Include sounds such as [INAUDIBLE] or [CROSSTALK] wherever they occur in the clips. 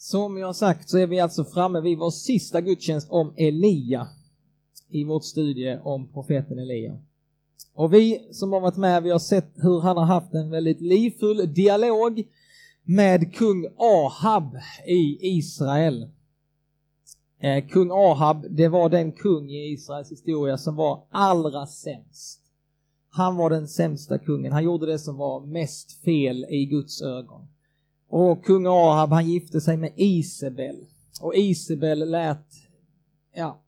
Som jag sagt så är vi alltså framme vid vår sista gudstjänst om Elia i vårt studie om profeten Elia. Och vi som har varit med, vi har sett hur han har haft en väldigt livfull dialog med kung Ahab i Israel. Eh, kung Ahab, det var den kung i Israels historia som var allra sämst. Han var den sämsta kungen, han gjorde det som var mest fel i Guds ögon. Och kung Ahab han gifte sig med Isabel. Och Isabel lät, ja,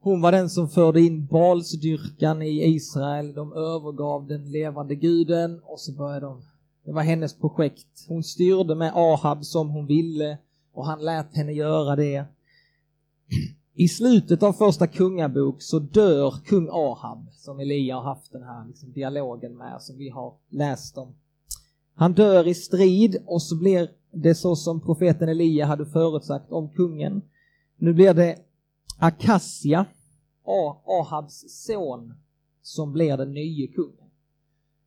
hon var den som förde in balsdyrkan i Israel. De övergav den levande guden och så började de, det var hennes projekt. Hon styrde med Ahab som hon ville och han lät henne göra det. I slutet av första kungabok så dör kung Ahab som Elia har haft den här liksom, dialogen med som vi har läst om. Han dör i strid och så blir det så som profeten Elia hade förutsagt om kungen. Nu blir det Akassia, Ahabs son, som blir den nye kungen.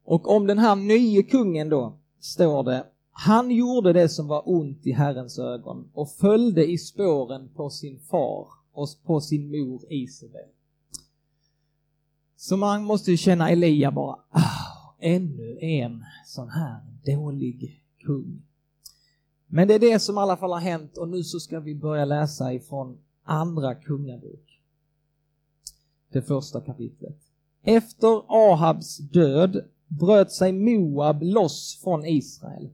Och om den här nye kungen då står det, han gjorde det som var ont i Herrens ögon och följde i spåren på sin far och på sin mor Isabel. Så man måste ju känna Elia bara, ah, ännu en sån här dålig kung. Men det är det som i alla fall har hänt och nu så ska vi börja läsa ifrån andra kungabok. Det första kapitlet. Efter Ahabs död bröt sig Moab loss från Israel.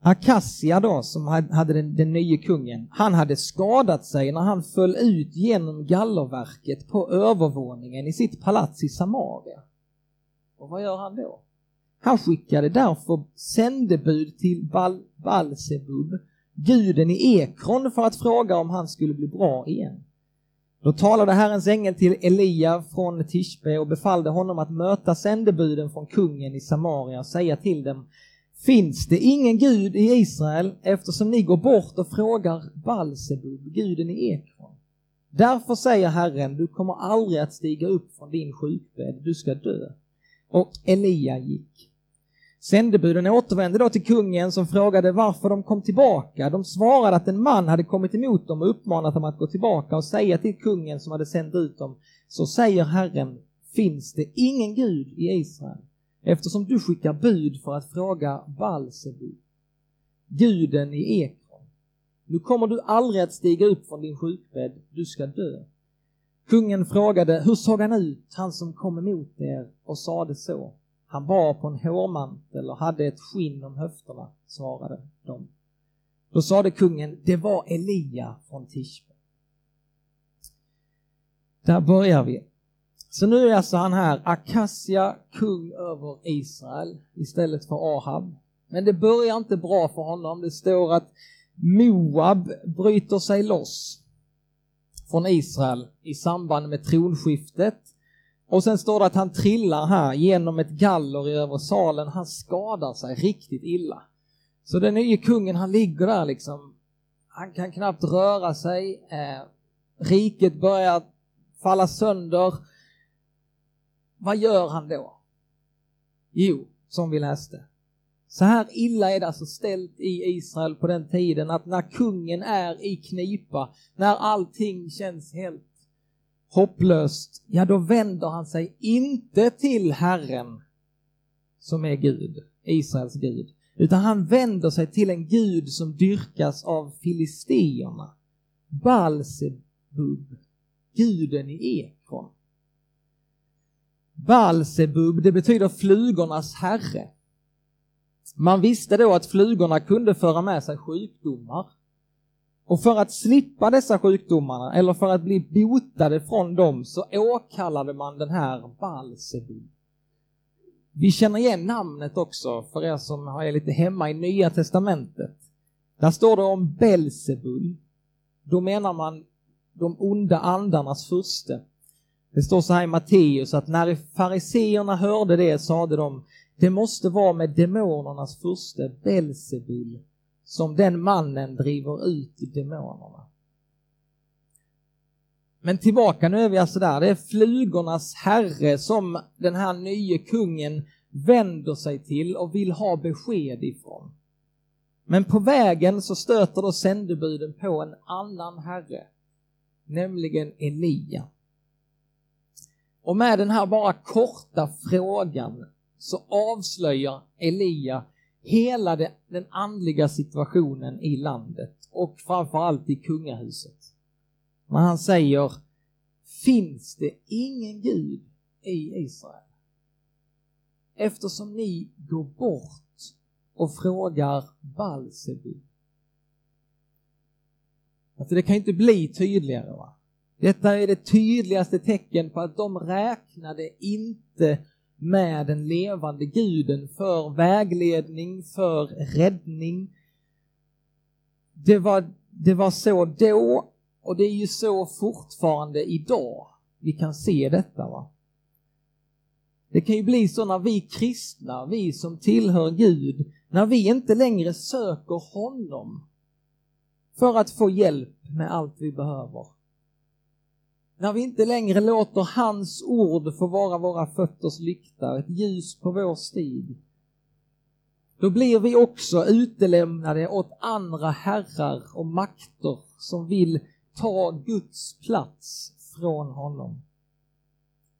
Akassia då, som hade den, den nye kungen, han hade skadat sig när han föll ut genom gallerverket på övervåningen i sitt palats i Samaria. Och vad gör han då? Han skickade därför sändebud till Bal Balsebub, guden i Ekron, för att fråga om han skulle bli bra igen. Då talade Herrens ängel till Elia från Tishbe och befallde honom att möta sändebuden från kungen i Samaria och säga till dem Finns det ingen gud i Israel eftersom ni går bort och frågar Balsebub, guden i Ekron? Därför säger Herren, du kommer aldrig att stiga upp från din sjukbädd, du ska dö. Och Elia gick. Sändebuden återvände då till kungen som frågade varför de kom tillbaka. De svarade att en man hade kommit emot dem och uppmanat dem att gå tillbaka och säga till kungen som hade sänt ut dem, så säger Herren, finns det ingen Gud i Israel? Eftersom du skickar bud för att fråga Balsebu, guden i Ekron. Nu kommer du aldrig att stiga upp från din sjukbädd, du ska dö. Kungen frågade, hur såg han ut, han som kom emot er och sade så? Han bar på en hårmantel och hade ett skinn om höfterna, svarade de. Då sade kungen, det var Elia från Tishbe. Där börjar vi. Så nu är alltså han här, Akassia, kung över Israel istället för Ahab. Men det börjar inte bra för honom. Det står att Moab bryter sig loss från Israel i samband med tronskiftet. Och sen står det att han trillar här genom ett galler i övre salen. Han skadar sig riktigt illa. Så den nye kungen han ligger där liksom. Han kan knappt röra sig. Eh, riket börjar falla sönder. Vad gör han då? Jo, som vi läste. Så här illa är det alltså ställt i Israel på den tiden att när kungen är i knipa, när allting känns helt hopplöst, ja då vänder han sig inte till Herren som är Gud, Israels Gud, utan han vänder sig till en Gud som dyrkas av filisteerna, Balsebub, guden i Ekron. Balsebub, det betyder flugornas herre. Man visste då att flugorna kunde föra med sig sjukdomar. Och för att slippa dessa sjukdomarna eller för att bli botade från dem så åkallade man den här Balsebub. Vi känner igen namnet också för er som är lite hemma i Nya Testamentet. Där står det om Belsebul. Då menar man de onda andarnas furste. Det står så här i Matteus att när fariseerna hörde det sade de det måste vara med demonernas furste Belsebul som den mannen driver ut demonerna. Men tillbaka, nu är vi alltså där, det är flugornas herre som den här nye kungen vänder sig till och vill ha besked ifrån. Men på vägen så stöter då sändebuden på en annan herre, nämligen Elia. Och med den här bara korta frågan så avslöjar Elia hela den andliga situationen i landet och framförallt i kungahuset. Men han säger, finns det ingen Gud i Israel? Eftersom ni går bort och frågar Balsebu. Alltså det kan inte bli tydligare. Va? Detta är det tydligaste tecken på att de räknade inte med den levande guden för vägledning, för räddning. Det var, det var så då och det är ju så fortfarande idag vi kan se detta. va. Det kan ju bli så när vi kristna, vi som tillhör Gud, när vi inte längre söker honom för att få hjälp med allt vi behöver. När vi inte längre låter hans ord få vara våra fötters lykta, ett ljus på vår stig. Då blir vi också utelämnade åt andra herrar och makter som vill ta Guds plats från honom.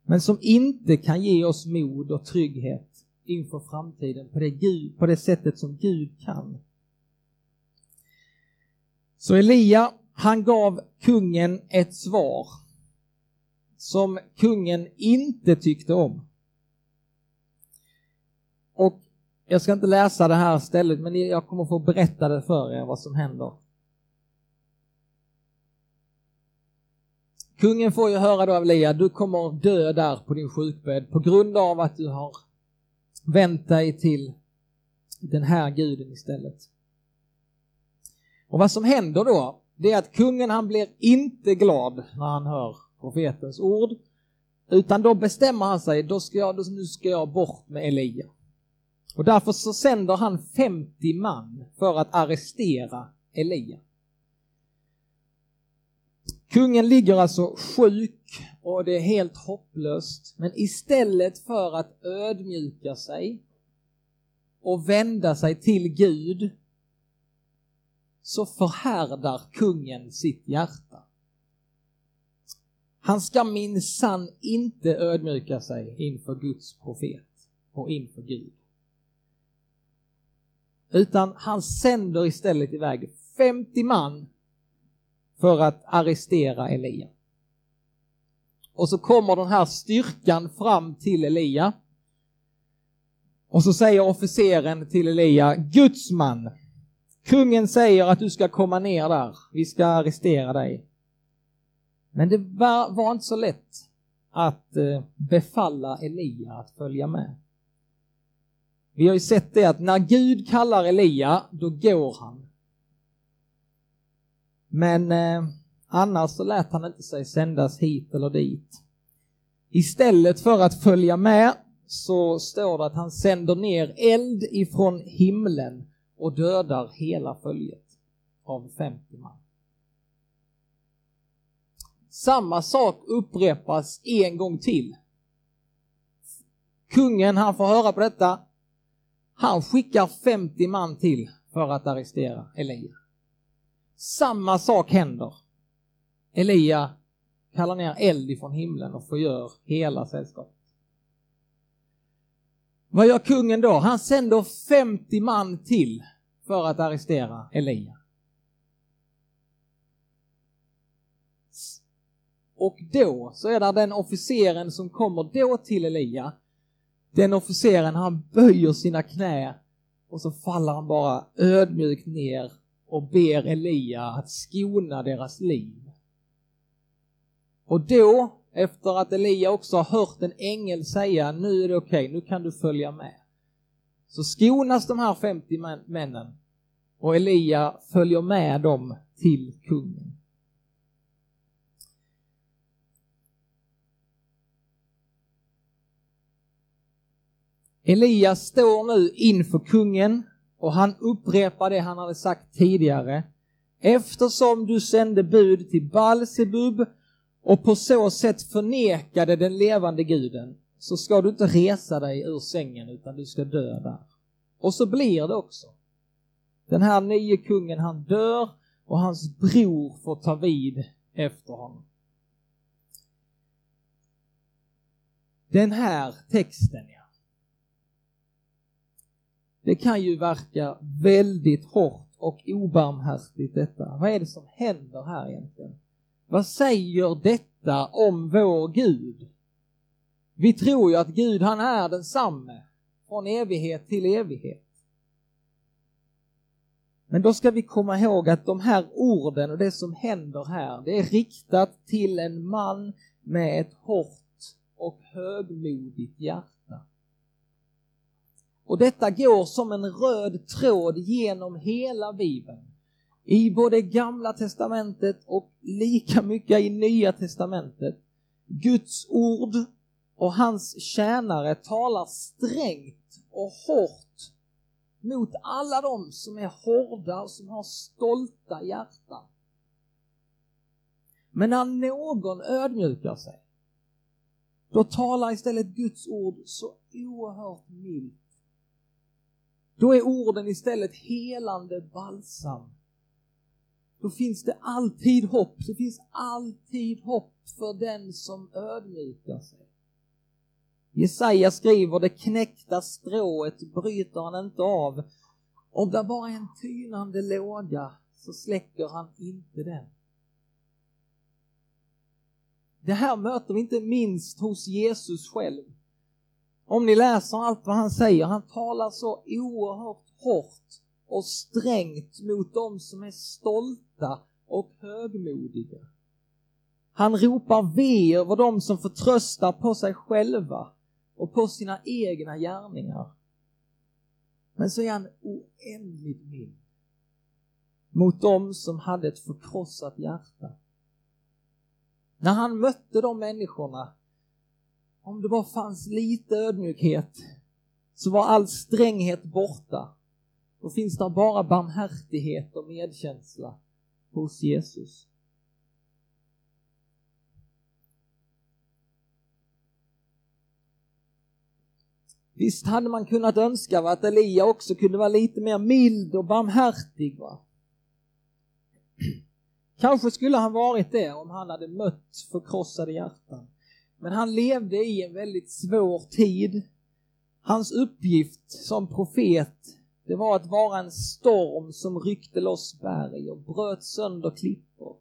Men som inte kan ge oss mod och trygghet inför framtiden på det, Gud, på det sättet som Gud kan. Så Elia, han gav kungen ett svar som kungen inte tyckte om. Och jag ska inte läsa det här stället, men jag kommer få berätta det för er vad som händer. Kungen får ju höra då av Elia, du kommer dö där på din sjukbädd på grund av att du har vänt dig till den här guden istället. Och vad som händer då, det är att kungen han blir inte glad när han hör profetens ord, utan då bestämmer han sig, då ska jag, då, nu ska jag bort med Elia. Och därför så sänder han 50 man för att arrestera Elia. Kungen ligger alltså sjuk och det är helt hopplöst. Men istället för att ödmjuka sig och vända sig till Gud så förhärdar kungen sitt hjärta. Han ska minsann inte ödmjuka sig inför Guds profet och inför Gud. Utan han sänder istället iväg 50 man för att arrestera Elia. Och så kommer den här styrkan fram till Elia. Och så säger officeren till Elia, Guds man, kungen säger att du ska komma ner där, vi ska arrestera dig. Men det var, var inte så lätt att eh, befalla Elia att följa med. Vi har ju sett det att när Gud kallar Elia, då går han. Men eh, annars så lät han inte sig sändas hit eller dit. Istället för att följa med så står det att han sänder ner eld ifrån himlen och dödar hela följet av 50 man. Samma sak upprepas en gång till. Kungen, han får höra på detta. Han skickar 50 man till för att arrestera Elia. Samma sak händer. Elia kallar ner eld ifrån himlen och förgör hela sällskapet. Vad gör kungen då? Han sänder 50 man till för att arrestera Elia. Och då så är det den officeren som kommer då till Elia. Den officeren han böjer sina knä och så faller han bara ödmjukt ner och ber Elia att skona deras liv. Och då, efter att Elia också har hört en ängel säga nu är det okej, okay, nu kan du följa med. Så skonas de här 50 männen och Elia följer med dem till kungen. Elias står nu inför kungen och han upprepar det han hade sagt tidigare. Eftersom du sände bud till Balsebub och på så sätt förnekade den levande guden så ska du inte resa dig ur sängen utan du ska dö där. Och så blir det också. Den här nye kungen han dör och hans bror får ta vid efter honom. Den här texten, ja. Det kan ju verka väldigt hårt och obarmhärtigt detta. Vad är det som händer här egentligen? Vad säger detta om vår Gud? Vi tror ju att Gud han är densamme från evighet till evighet. Men då ska vi komma ihåg att de här orden och det som händer här, det är riktat till en man med ett hårt och högmodigt hjärta. Och detta går som en röd tråd genom hela Bibeln. I både gamla testamentet och lika mycket i nya testamentet. Guds ord och hans tjänare talar strängt och hårt mot alla de som är hårda och som har stolta hjärtan. Men när någon ödmjukar sig, då talar istället Guds ord så oerhört milt. Då är orden istället helande balsam. Då finns det alltid hopp, det finns alltid hopp för den som ödmjukar sig. Jesaja skriver det knäckta strået bryter han inte av. Om det bara är en tynande låga så släcker han inte den. Det här möter vi inte minst hos Jesus själv. Om ni läser allt vad han säger, han talar så oerhört hårt och strängt mot dem som är stolta och högmodiga. Han ropar ve över dem som förtröstar på sig själva och på sina egna gärningar. Men så är han oändligt mild mot dem som hade ett förkrossat hjärta. När han mötte de människorna, om det bara fanns lite ödmjukhet, så var all stränghet borta. Då finns det bara barmhärtighet och medkänsla hos Jesus. Visst hade man kunnat önska att Elia också kunde vara lite mer mild och barmhärtig. Va? Kanske skulle han varit det om han hade mött förkrossade hjärtan. Men han levde i en väldigt svår tid. Hans uppgift som profet, det var att vara en storm som ryckte loss berg och bröt sönder klippor.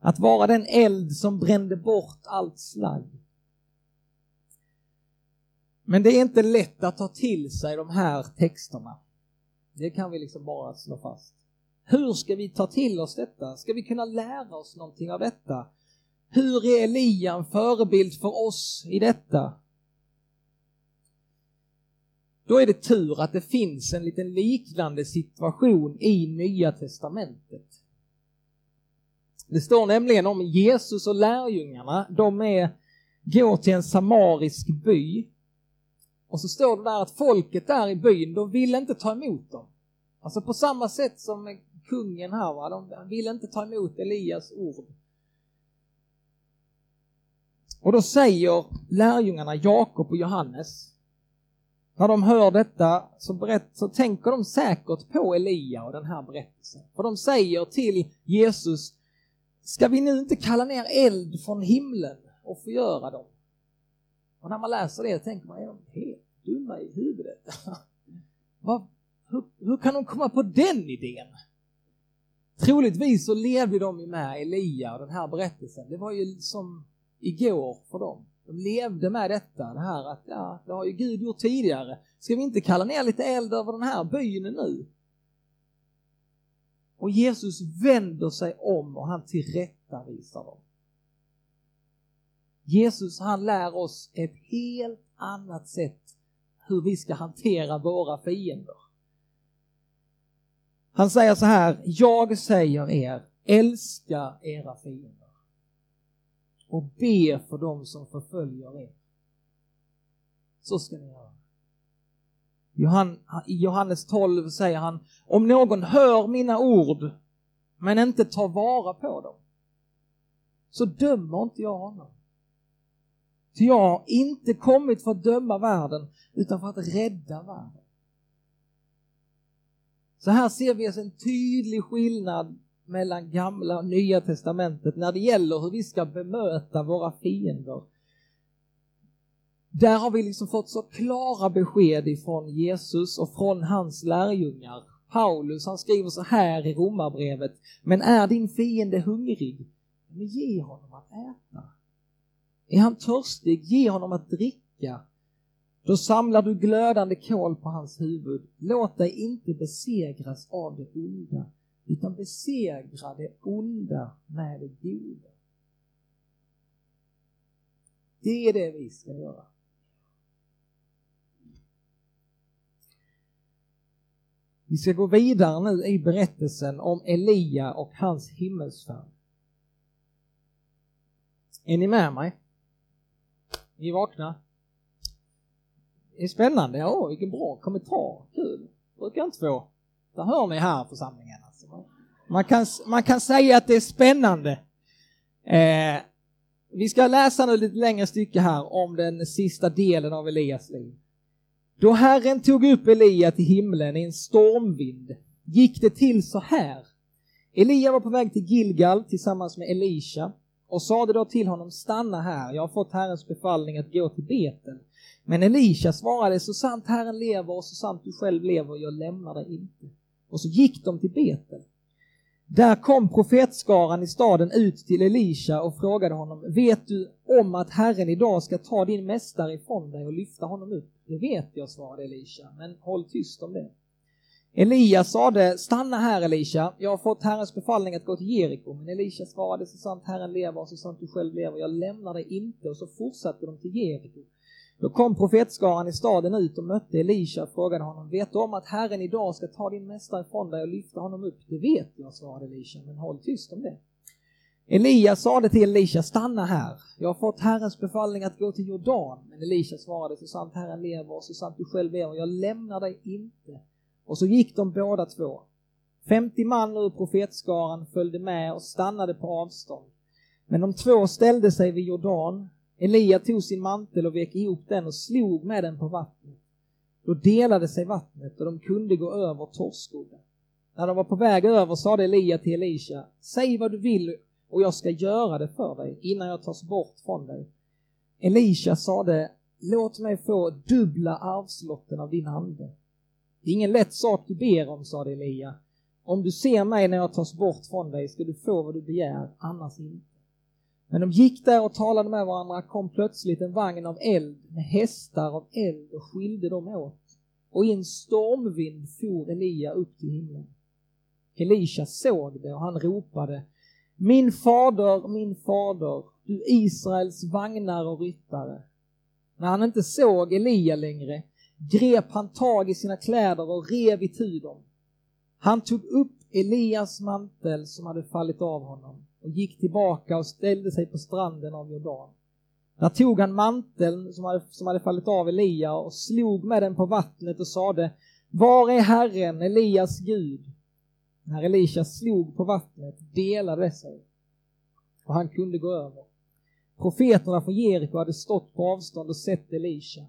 Att vara den eld som brände bort allt slagg. Men det är inte lätt att ta till sig de här texterna. Det kan vi liksom bara slå fast. Hur ska vi ta till oss detta? Ska vi kunna lära oss någonting av detta? Hur är Elia en förebild för oss i detta? Då är det tur att det finns en liten liknande situation i Nya Testamentet. Det står nämligen om Jesus och lärjungarna, de är, går till en samarisk by och så står det där att folket där i byn, de vill inte ta emot dem. Alltså på samma sätt som kungen här, va? de vill inte ta emot Elias ord. Och då säger lärjungarna Jakob och Johannes, när de hör detta så, berätt, så tänker de säkert på Elia och den här berättelsen. För de säger till Jesus, ska vi nu inte kalla ner eld från himlen och förgöra dem? Och när man läser det tänker man, är de helt dumma i huvudet? [LAUGHS] Vad, hur, hur kan de komma på den idén? Troligtvis så levde de ju med Elia och den här berättelsen. Det var ju som igår för dem. De levde med detta, det här att ja, det har ju Gud gjort tidigare. Ska vi inte kalla ner lite eld över den här byn nu? Och Jesus vänder sig om och han tillrättavisar dem. Jesus han lär oss ett helt annat sätt hur vi ska hantera våra fiender. Han säger så här, jag säger er, älska era fiender och be för dem som förföljer er. Så ska ni göra. I Johannes 12 säger han, om någon hör mina ord men inte tar vara på dem, så dömer inte jag honom. Ty jag har inte kommit för att döma världen utan för att rädda världen. Så här ser vi alltså en tydlig skillnad mellan gamla och nya testamentet när det gäller hur vi ska bemöta våra fiender. Där har vi liksom fått så klara besked ifrån Jesus och från hans lärjungar. Paulus han skriver så här i romarbrevet, men är din fiende hungrig, men ge honom att äta. Är han törstig, ge honom att dricka. Då samlar du glödande kol på hans huvud. Låt dig inte besegras av det onda, utan besegra det onda med det goda. Det är det vi ska göra. Vi ska gå vidare nu i berättelsen om Elia och hans himmelsfärd. Är ni med mig? Ni är vakna? Det är spännande, ja vilken bra kommentar, kul. Brukar inte få. Detta hör ni här församlingen. Alltså. Man, kan, man kan säga att det är spännande. Eh, vi ska läsa nu lite längre stycke här om den sista delen av Elias liv. Då Herren tog upp Elia till himlen i en stormvind gick det till så här. Elia var på väg till Gilgal tillsammans med Elisha och sade då till honom stanna här, jag har fått Herrens befallning att gå till Betel. Men Elisha svarade, så sant Herren lever och så sant du själv lever, jag lämnar dig inte. Och så gick de till Betel. Där kom profetskaran i staden ut till Elisha och frågade honom, vet du om att Herren idag ska ta din mästare ifrån dig och lyfta honom upp? Det vet jag, svarade Elisha, men håll tyst om det. Elias sade, stanna här Elisha, jag har fått Herrens befallning att gå till Jeriko. Men Elisha svarade, så sant Herren lever och så sant du själv lever, jag lämnar dig inte. Och så fortsatte de till Jeriko. Då kom profetskaran i staden ut och mötte Elisha och frågade honom, vet du om att Herren idag ska ta din mästare ifrån dig och lyfta honom upp? Det vet jag, svarade Elisha, men håll tyst om det. Elias sade till Elisha, stanna här. Jag har fått Herrens befallning att gå till Jordan. Men Elisha svarade, så sant Herren lever och så sant du själv lever, jag lämnar dig inte. Och så gick de båda två. 50 man ur profetskaran följde med och stannade på avstånd. Men de två ställde sig vid Jordan. Elia tog sin mantel och vek ihop den och slog med den på vattnet. Då delade sig vattnet och de kunde gå över torrskodden. När de var på väg över sade Elia till Elisha, säg vad du vill och jag ska göra det för dig innan jag tas bort från dig. Elisha sade, låt mig få dubbla arvslotten av din ande. Det är ingen lätt sak du ber om, sade Elia. Om du ser mig när jag tas bort från dig ska du få vad du begär, annars inte. Men de gick där och talade med varandra, kom plötsligt en vagn av eld med hästar av eld och skilde dem åt. Och i en stormvind for Elia upp till himlen. Elisha såg det och han ropade Min fader, min fader, du Israels vagnar och ryttare. När han inte såg Elia längre grep han tag i sina kläder och rev itu dem. Han tog upp Elias mantel som hade fallit av honom och gick tillbaka och ställde sig på stranden av Jordan. Där tog han manteln som hade, som hade fallit av Elia och slog med den på vattnet och sade Var är Herren, Elias Gud? När Elisha slog på vattnet delade det sig och han kunde gå över. Profeterna från Jeriko hade stått på avstånd och sett Elisha.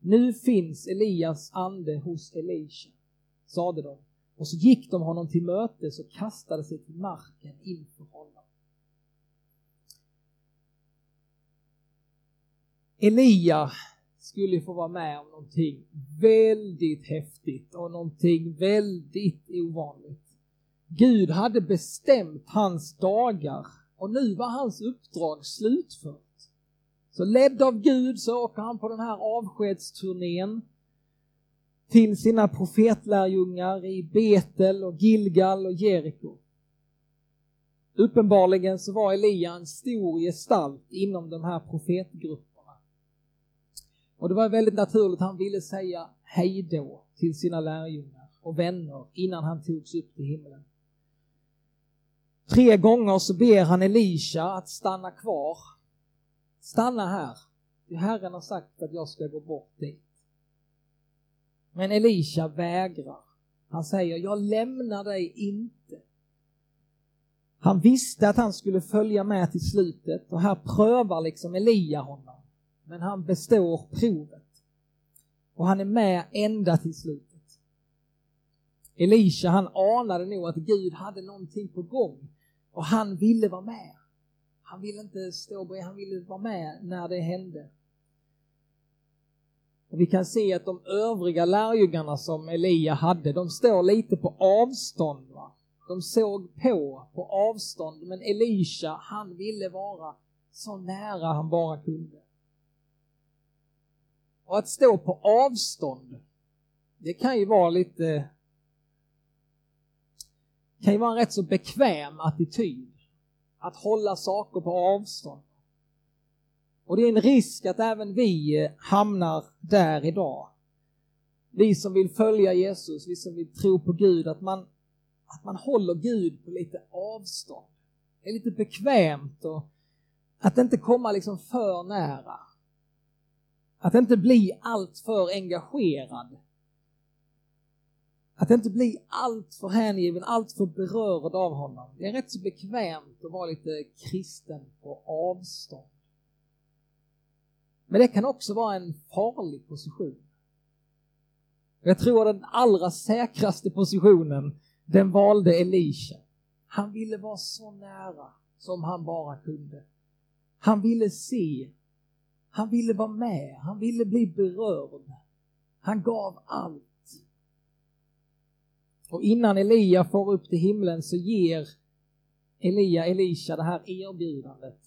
Nu finns Elias ande hos Elisha, sade de. Och så gick de honom till mötes och kastade sig till marken inför honom. Elia skulle få vara med om någonting väldigt häftigt och någonting väldigt ovanligt. Gud hade bestämt hans dagar och nu var hans uppdrag slutfört. Så ledd av Gud så åker han på den här avskedsturnén till sina profetlärjungar i Betel och Gilgal och Jeriko. Uppenbarligen så var Elia en stor gestalt inom den här profetgruppen. Och det var väldigt naturligt, han ville säga hej då till sina lärjungar och vänner innan han togs upp till himlen. Tre gånger så ber han Elisha att stanna kvar Stanna här. Herren har sagt att jag ska gå bort dit. Men Elisha vägrar. Han säger, jag lämnar dig inte. Han visste att han skulle följa med till slutet och här prövar liksom Elia honom. Men han består provet. Och han är med ända till slutet. Elisha han anade nog att Gud hade någonting på gång och han ville vara med. Han ville inte stå bredvid, han ville vara med när det hände. Och vi kan se att de övriga lärjungarna som Elia hade, de står lite på avstånd. Va? De såg på, på avstånd, men Elisha, han ville vara så nära han bara kunde. Och att stå på avstånd, det kan ju vara lite kan ju vara en rätt så bekväm attityd. Att hålla saker på avstånd. Och det är en risk att även vi eh, hamnar där idag. Vi som vill följa Jesus, vi som vill tro på Gud, att man, att man håller Gud på lite avstånd. Det är lite bekvämt och att inte komma liksom för nära. Att inte bli alltför engagerad. Att inte bli alltför hängiven, alltför berörd av honom. Det är rätt så bekvämt att vara lite kristen på avstånd. Men det kan också vara en farlig position. Jag tror att den allra säkraste positionen, den valde Elisha. Han ville vara så nära som han bara kunde. Han ville se, han ville vara med, han ville bli berörd. Han gav allt. Och innan Elia får upp till himlen så ger Elia Elisha det här erbjudandet.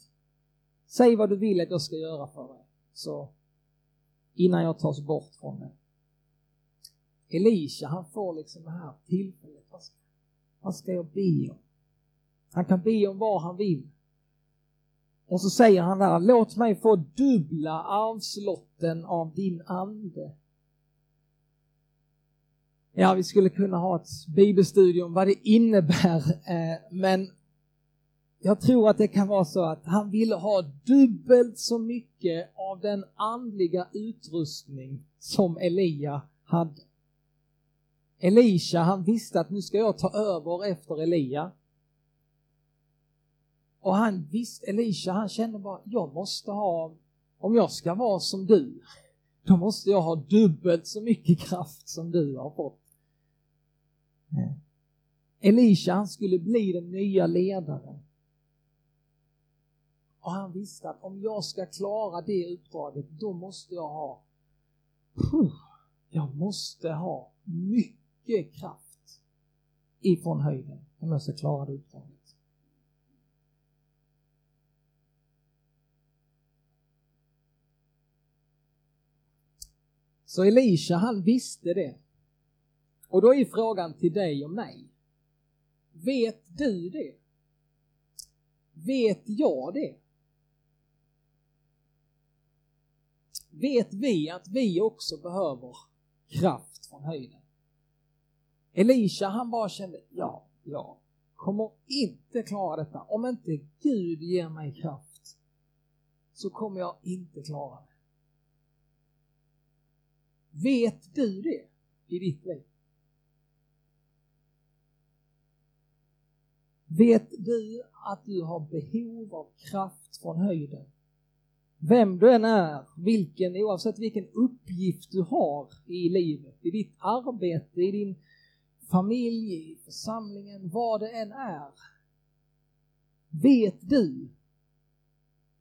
Säg vad du vill att jag ska göra för dig. Så innan jag tas bort från dig. Elisha han får liksom det här tillfället. Vad ska, vad ska jag be om? Han kan be om vad han vill. Och så säger han där, låt mig få dubbla arvslotten av din ande. Ja, vi skulle kunna ha ett bibelstudium vad det innebär, eh, men jag tror att det kan vara så att han vill ha dubbelt så mycket av den andliga utrustning som Elia hade. Elisha, han visste att nu ska jag ta över efter Elia. Och han visste, Elisha, han kände bara, jag måste ha, om jag ska vara som du, då måste jag ha dubbelt så mycket kraft som du har fått. Elisha, han skulle bli den nya ledaren. Och han visste att om jag ska klara det uppdraget, då måste jag ha, jag måste ha mycket kraft ifrån höjden om jag ska klara det uppdraget. Så Elisha han visste det. Och då är frågan till dig och mig. Vet du det? Vet jag det? Vet vi att vi också behöver kraft från höjden? Elisha han bara kände, ja, jag kommer inte klara detta. Om inte Gud ger mig kraft så kommer jag inte klara det. Vet du det i ditt liv? Vet du att du har behov av kraft från höjden? Vem du än är, vilken, oavsett vilken uppgift du har i livet, i ditt arbete, i din familj, i församlingen, vad det än är. Vet du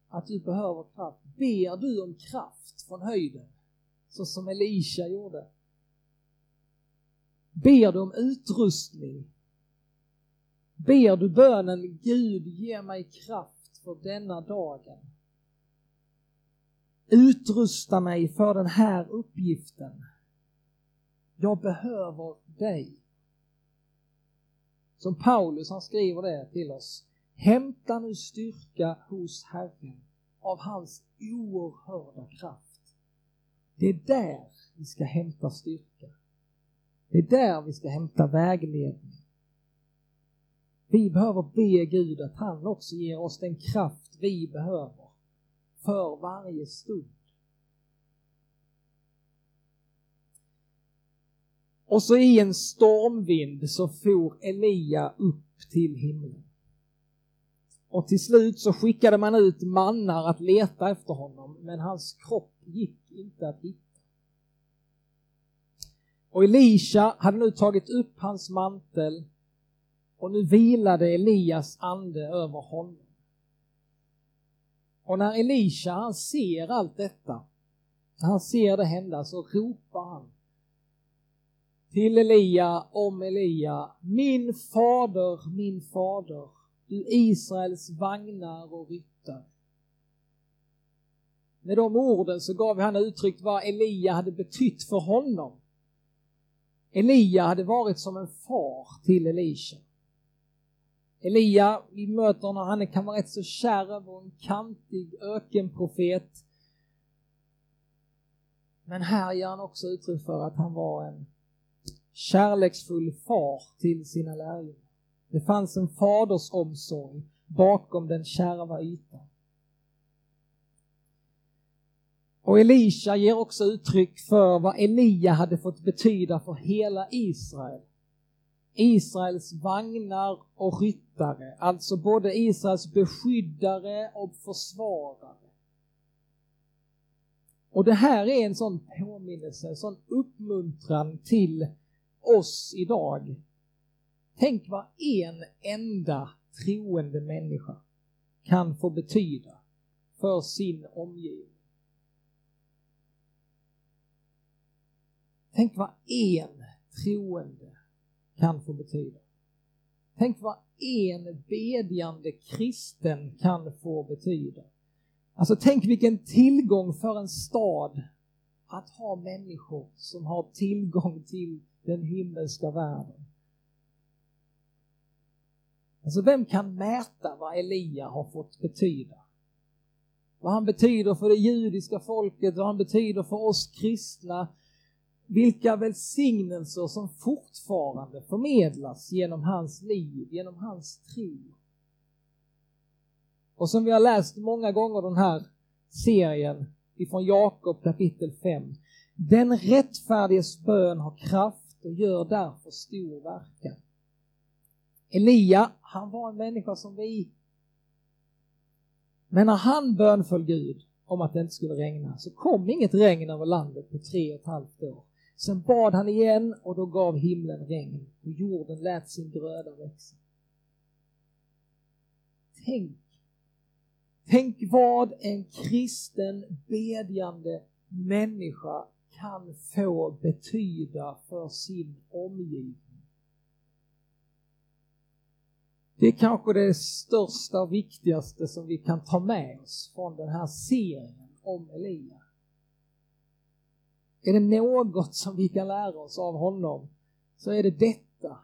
att du behöver kraft? Ber du om kraft från höjden? Så som Elisha gjorde. Ber du om utrustning? Ber du bönen Gud ge mig kraft för denna dagen? Utrusta mig för den här uppgiften. Jag behöver dig. Som Paulus han skriver det till oss. Hämta nu styrka hos Herren av hans oerhörda kraft. Det är där vi ska hämta styrka. Det är där vi ska hämta vägledning. Vi behöver be Gud att han också ger oss den kraft vi behöver för varje stund. Och så i en stormvind så for Elia upp till himlen. Och till slut så skickade man ut mannar att leta efter honom, men hans kropp gick inte att hitta. Och Elisha hade nu tagit upp hans mantel och nu vilade Elias ande över honom. Och när Elisha han ser allt detta, när han ser det hända så ropar han till Elia om Elia, min fader, min fader, Israels vagnar och ryttare. Med de orden så gav han uttryck vad Elia hade betytt för honom. Elia hade varit som en far till Elisha. Elia, vi möter honom, han kan vara rätt så kärv och en kantig ökenprofet. Men här ger han också uttryck för att han var en kärleksfull far till sina lärjungar. Det fanns en fadersomsorg bakom den kärva ytan. Och Elisha ger också uttryck för vad Elia hade fått betyda för hela Israel. Israels vagnar och ryttare, alltså både Israels beskyddare och försvarare. Och det här är en sån påminnelse, en sån uppmuntran till oss idag. Tänk vad en enda troende människa kan få betyda för sin omgivning. Tänk vad en troende kan få betyda. Tänk vad en bedjande kristen kan få betyda. Alltså tänk vilken tillgång för en stad att ha människor som har tillgång till den himmelska världen. Alltså vem kan mäta vad Elia har fått betyda? Vad han betyder för det judiska folket, vad han betyder för oss kristna, vilka välsignelser som fortfarande förmedlas genom hans liv, genom hans tro. Och som vi har läst många gånger den här serien ifrån Jakob kapitel 5. Den rättfärdiges bön har kraft och gör därför stor verkan. Elia, han var en människa som vi. Men när han bönföll Gud om att det inte skulle regna så kom inget regn över landet på tre och ett halvt år. Sen bad han igen och då gav himlen regn och jorden lät sin gröda växa. Tänk, tänk vad en kristen bedjande människa kan få betyda för sin omgivning. Det är kanske det största och viktigaste som vi kan ta med oss från den här serien om Elia. Är det något som vi kan lära oss av honom så är det detta.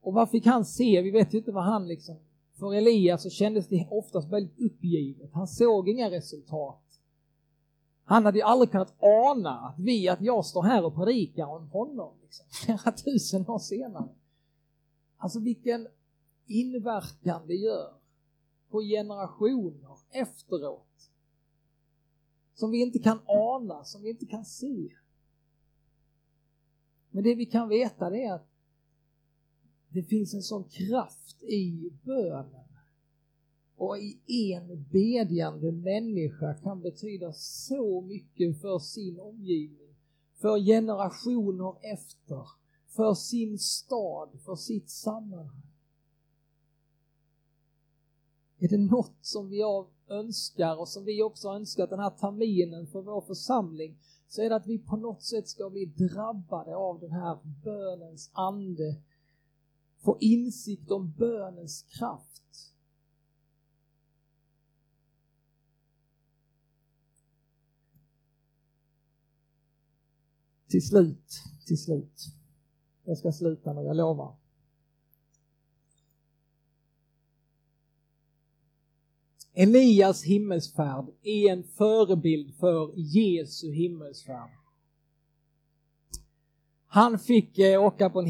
Och vad fick han se? Vi vet ju inte vad han liksom... För Elias så kändes det oftast väldigt uppgivet. Han såg inga resultat. Han hade ju aldrig kunnat ana att vi, att jag står här och predikar om honom liksom, [LAUGHS] flera tusen år senare. Alltså vilken inverkan det gör på generationer efteråt som vi inte kan ana, som vi inte kan se. Men det vi kan veta det är att det finns en sån kraft i bönen och i en bedjande människa kan betyda så mycket för sin omgivning, för generationer efter, för sin stad, för sitt sammanhang. Är det något som vi önskar och som vi också har önskat den här terminen för vår församling så är det att vi på något sätt ska bli drabbade av den här bönens ande, få insikt om bönens kraft. Till slut, till slut. Jag ska sluta nu, jag lovar. Elias himmelsfärd är en förebild för Jesu himmelsfärd. Han fick eh, åka på en